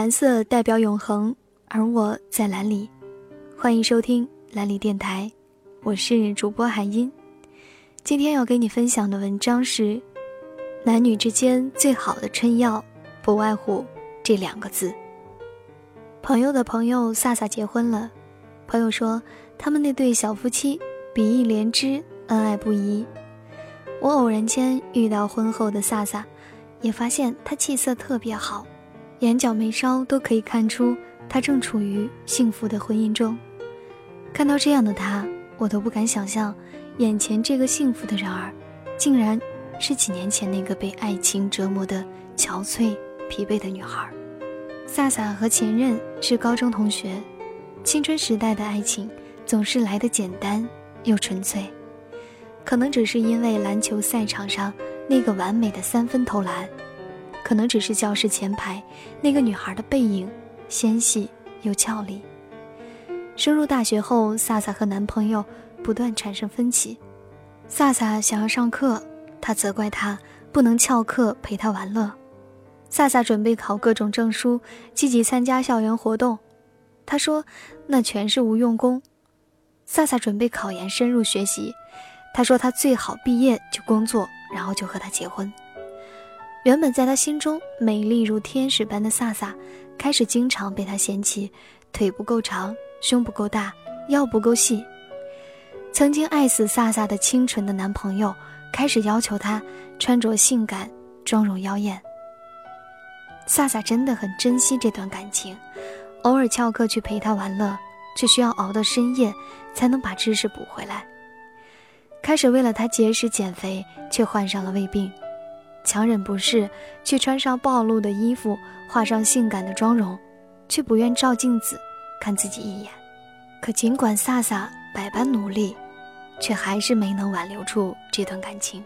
蓝色代表永恒，而我在蓝里。欢迎收听蓝里电台，我是主播海音。今天要给你分享的文章是：男女之间最好的春药，不外乎这两个字。朋友的朋友萨萨结婚了，朋友说他们那对小夫妻比翼连枝，恩爱不移。我偶然间遇到婚后的萨萨，也发现她气色特别好，眼角眉梢都可以看出她正处于幸福的婚姻中。看到这样的她，我都不敢想象，眼前这个幸福的人儿，竟然是几年前那个被爱情折磨的憔悴、疲惫的女孩。萨萨和前任是高中同学，青春时代的爱情总是来得简单又纯粹。可能只是因为篮球赛场上那个完美的三分投篮，可能只是教室前排那个女孩的背影纤细又俏丽。升入大学后，萨萨和男朋友不断产生分歧。萨萨想要上课，他责怪他不能翘课陪他玩乐。萨萨准备考各种证书，积极参加校园活动，他说那全是无用功。萨萨准备考研，深入学习。他说：“他最好毕业就工作，然后就和他结婚。”原本在他心中美丽如天使般的萨萨，开始经常被他嫌弃腿不够长、胸不够大、腰不够细。曾经爱死萨萨的清纯的男朋友，开始要求她穿着性感、妆容妖艳。萨萨真的很珍惜这段感情，偶尔翘课去陪他玩乐，却需要熬到深夜才能把知识补回来。开始为了他节食减肥，却患上了胃病，强忍不适去穿上暴露的衣服，化上性感的妆容，却不愿照镜子看自己一眼。可尽管萨萨百般努力，却还是没能挽留住这段感情。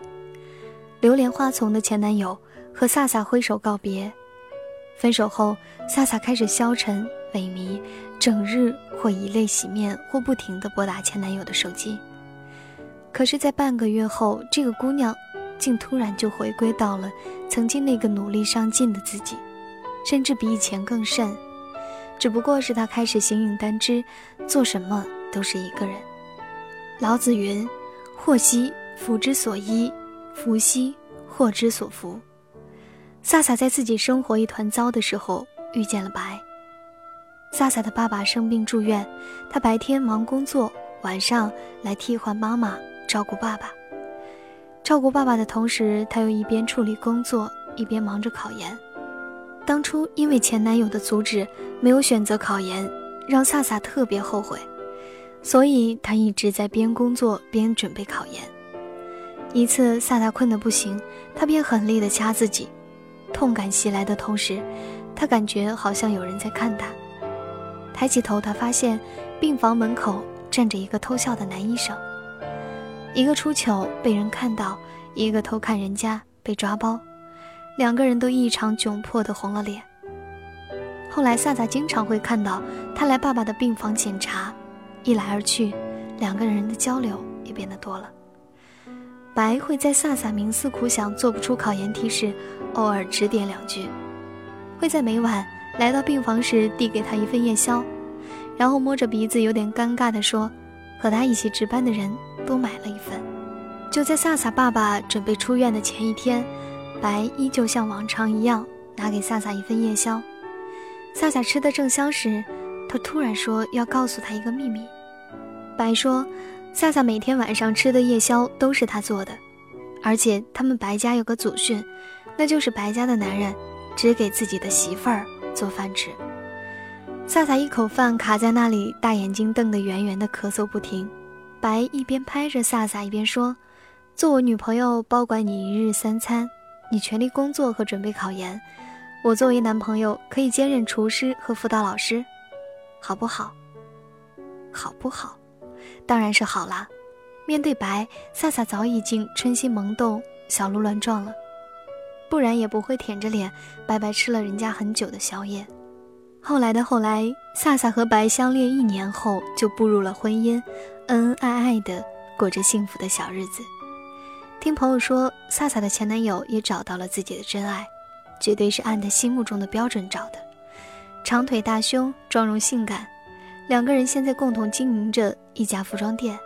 流连花丛的前男友和萨萨挥手告别，分手后，萨萨开始消沉萎靡，整日或以泪洗面，或不停地拨打前男友的手机。可是，在半个月后，这个姑娘竟突然就回归到了曾经那个努力上进的自己，甚至比以前更甚。只不过是他开始形影单只，做什么都是一个人。老子云：“祸兮福之所依，福兮祸之所伏。”萨萨在自己生活一团糟的时候遇见了白。萨萨的爸爸生病住院，他白天忙工作，晚上来替换妈妈。照顾爸爸，照顾爸爸的同时，他又一边处理工作，一边忙着考研。当初因为前男友的阻止，没有选择考研，让萨萨特别后悔，所以他一直在边工作边准备考研。一次，萨萨困得不行，他便狠力地掐自己，痛感袭来的同时，他感觉好像有人在看他。抬起头，他发现病房门口站着一个偷笑的男医生。一个出糗被人看到，一个偷看人家被抓包，两个人都异常窘迫的红了脸。后来萨萨经常会看到他来爸爸的病房检查，一来二去，两个人的交流也变得多了。白会在萨萨冥思苦想做不出考研题时，偶尔指点两句，会在每晚来到病房时递给他一份夜宵，然后摸着鼻子有点尴尬地说。和他一起值班的人都买了一份。就在萨萨爸爸准备出院的前一天，白依旧像往常一样拿给萨萨一份夜宵。萨萨吃的正香时，他突然说要告诉他一个秘密。白说，萨萨每天晚上吃的夜宵都是他做的，而且他们白家有个祖训，那就是白家的男人只给自己的媳妇儿做饭吃。萨萨一口饭卡在那里，大眼睛瞪得圆圆的，咳嗽不停。白一边拍着萨萨，一边说：“做我女朋友，包管你一日三餐，你全力工作和准备考研。我作为男朋友，可以兼任厨师和辅导老师，好不好？好不好？当然是好啦。”面对白，萨萨早已经春心萌动，小鹿乱撞了，不然也不会舔着脸白白吃了人家很久的宵夜。后来的后来，萨萨和白相恋一年后就步入了婚姻，恩恩爱爱的过着幸福的小日子。听朋友说，萨萨的前男友也找到了自己的真爱，绝对是按他心目中的标准找的。长腿大胸，妆容性感，两个人现在共同经营着一家服装店。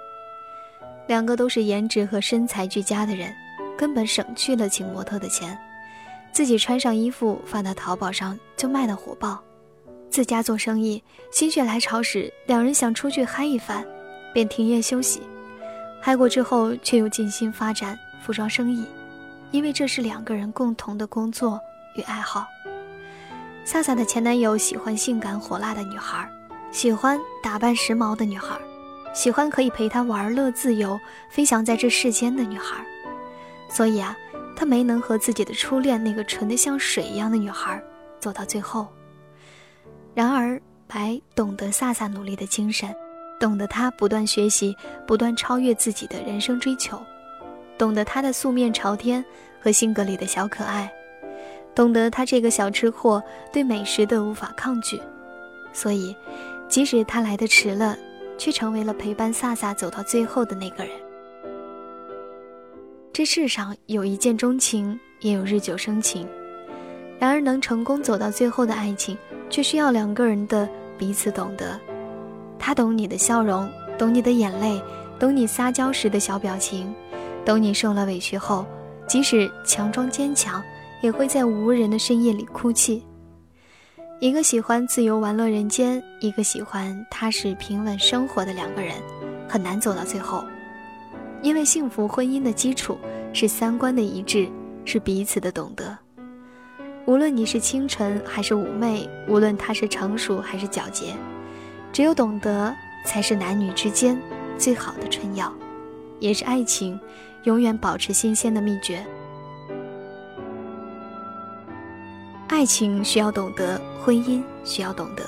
两个都是颜值和身材俱佳的人，根本省去了请模特的钱，自己穿上衣服发到淘宝上就卖得火爆。自家做生意，心血来潮时，两人想出去嗨一番，便停业休息。嗨过之后，却又尽心发展服装生意，因为这是两个人共同的工作与爱好。萨萨的前男友喜欢性感火辣的女孩，喜欢打扮时髦的女孩。喜欢可以陪他玩乐、自由、飞翔在这世间的女孩，所以啊，他没能和自己的初恋那个纯得像水一样的女孩走到最后。然而，白懂得萨萨努力的精神，懂得他不断学习、不断超越自己的人生追求，懂得他的素面朝天和性格里的小可爱，懂得他这个小吃货对美食的无法抗拒，所以，即使他来的迟了。却成为了陪伴萨萨走到最后的那个人。这世上有一见钟情，也有日久生情。然而，能成功走到最后的爱情，却需要两个人的彼此懂得。他懂你的笑容，懂你的眼泪，懂你撒娇时的小表情，懂你受了委屈后，即使强装坚强，也会在无人的深夜里哭泣。一个喜欢自由玩乐人间，一个喜欢踏实平稳生活的两个人，很难走到最后，因为幸福婚姻的基础是三观的一致，是彼此的懂得。无论你是清纯还是妩媚，无论他是成熟还是皎洁，只有懂得才是男女之间最好的春药，也是爱情永远保持新鲜的秘诀。爱情需要懂得，婚姻需要懂得。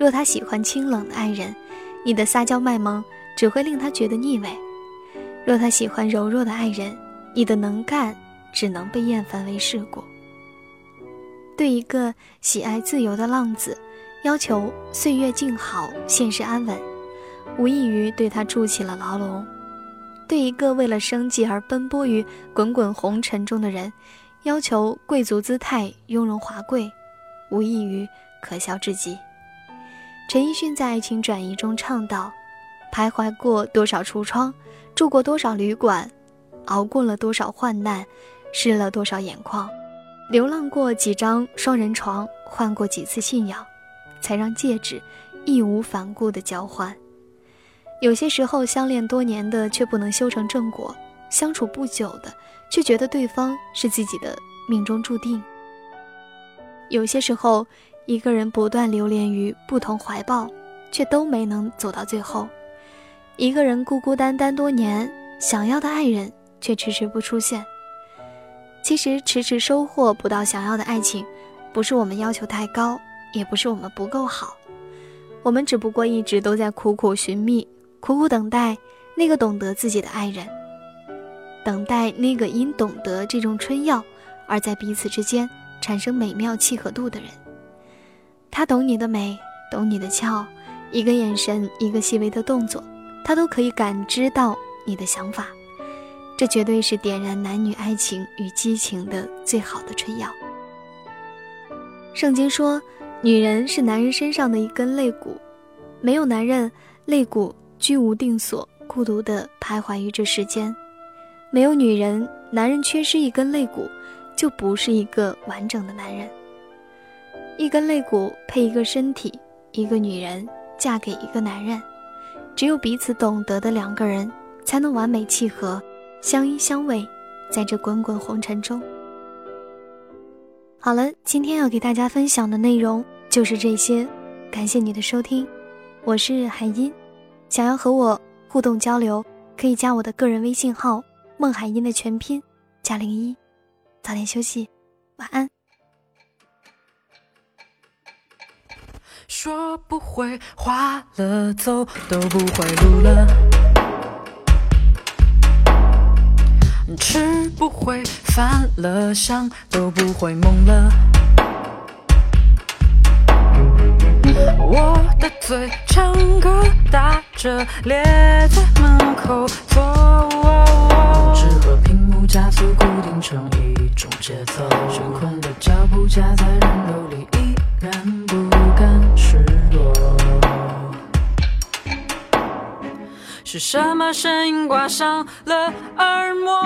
若他喜欢清冷的爱人，你的撒娇卖萌只会令他觉得腻味；若他喜欢柔弱的爱人，你的能干只能被厌烦为世故。对一个喜爱自由的浪子，要求岁月静好、现实安稳，无异于对他筑起了牢笼；对一个为了生计而奔波于滚滚红尘中的人，要求贵族姿态、雍容华贵，无异于可笑至极。陈奕迅在《爱情转移》中唱道：“徘徊过多少橱窗，住过多少旅馆，熬过了多少患难，湿了多少眼眶，流浪过几张双人床，换过几次信仰，才让戒指义无反顾的交换。有些时候，相恋多年的却不能修成正果，相处不久的。”却觉得对方是自己的命中注定。有些时候，一个人不断流连于不同怀抱，却都没能走到最后；一个人孤孤单单多年，想要的爱人却迟迟不出现。其实，迟迟收获不到想要的爱情，不是我们要求太高，也不是我们不够好，我们只不过一直都在苦苦寻觅、苦苦等待那个懂得自己的爱人。等待那个因懂得这种春药，而在彼此之间产生美妙契合度的人。他懂你的美，懂你的俏，一个眼神，一个细微的动作，他都可以感知到你的想法。这绝对是点燃男女爱情与激情的最好的春药。圣经说，女人是男人身上的一根肋骨，没有男人，肋骨居无定所，孤独地徘徊于这世间。没有女人，男人缺失一根肋骨，就不是一个完整的男人。一根肋骨配一个身体，一个女人嫁给一个男人，只有彼此懂得的两个人，才能完美契合，相依相偎，在这滚滚红尘中。好了，今天要给大家分享的内容就是这些，感谢你的收听，我是海音，想要和我互动交流，可以加我的个人微信号。孟海音的全拼加零一，早点休息，晚安。说不会花了，走都不会路了，吃不会烦了，想都不会梦了。我的嘴唱歌打着咧在门口坐。纸和屏幕加速固定成什么声音刮伤了耳膜？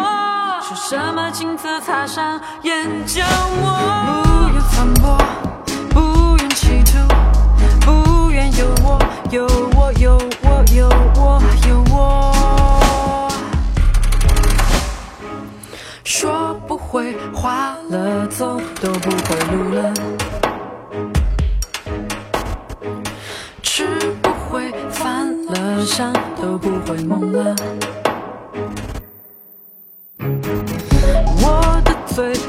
是什么镜子擦伤眼角膜？不愿反驳。comfort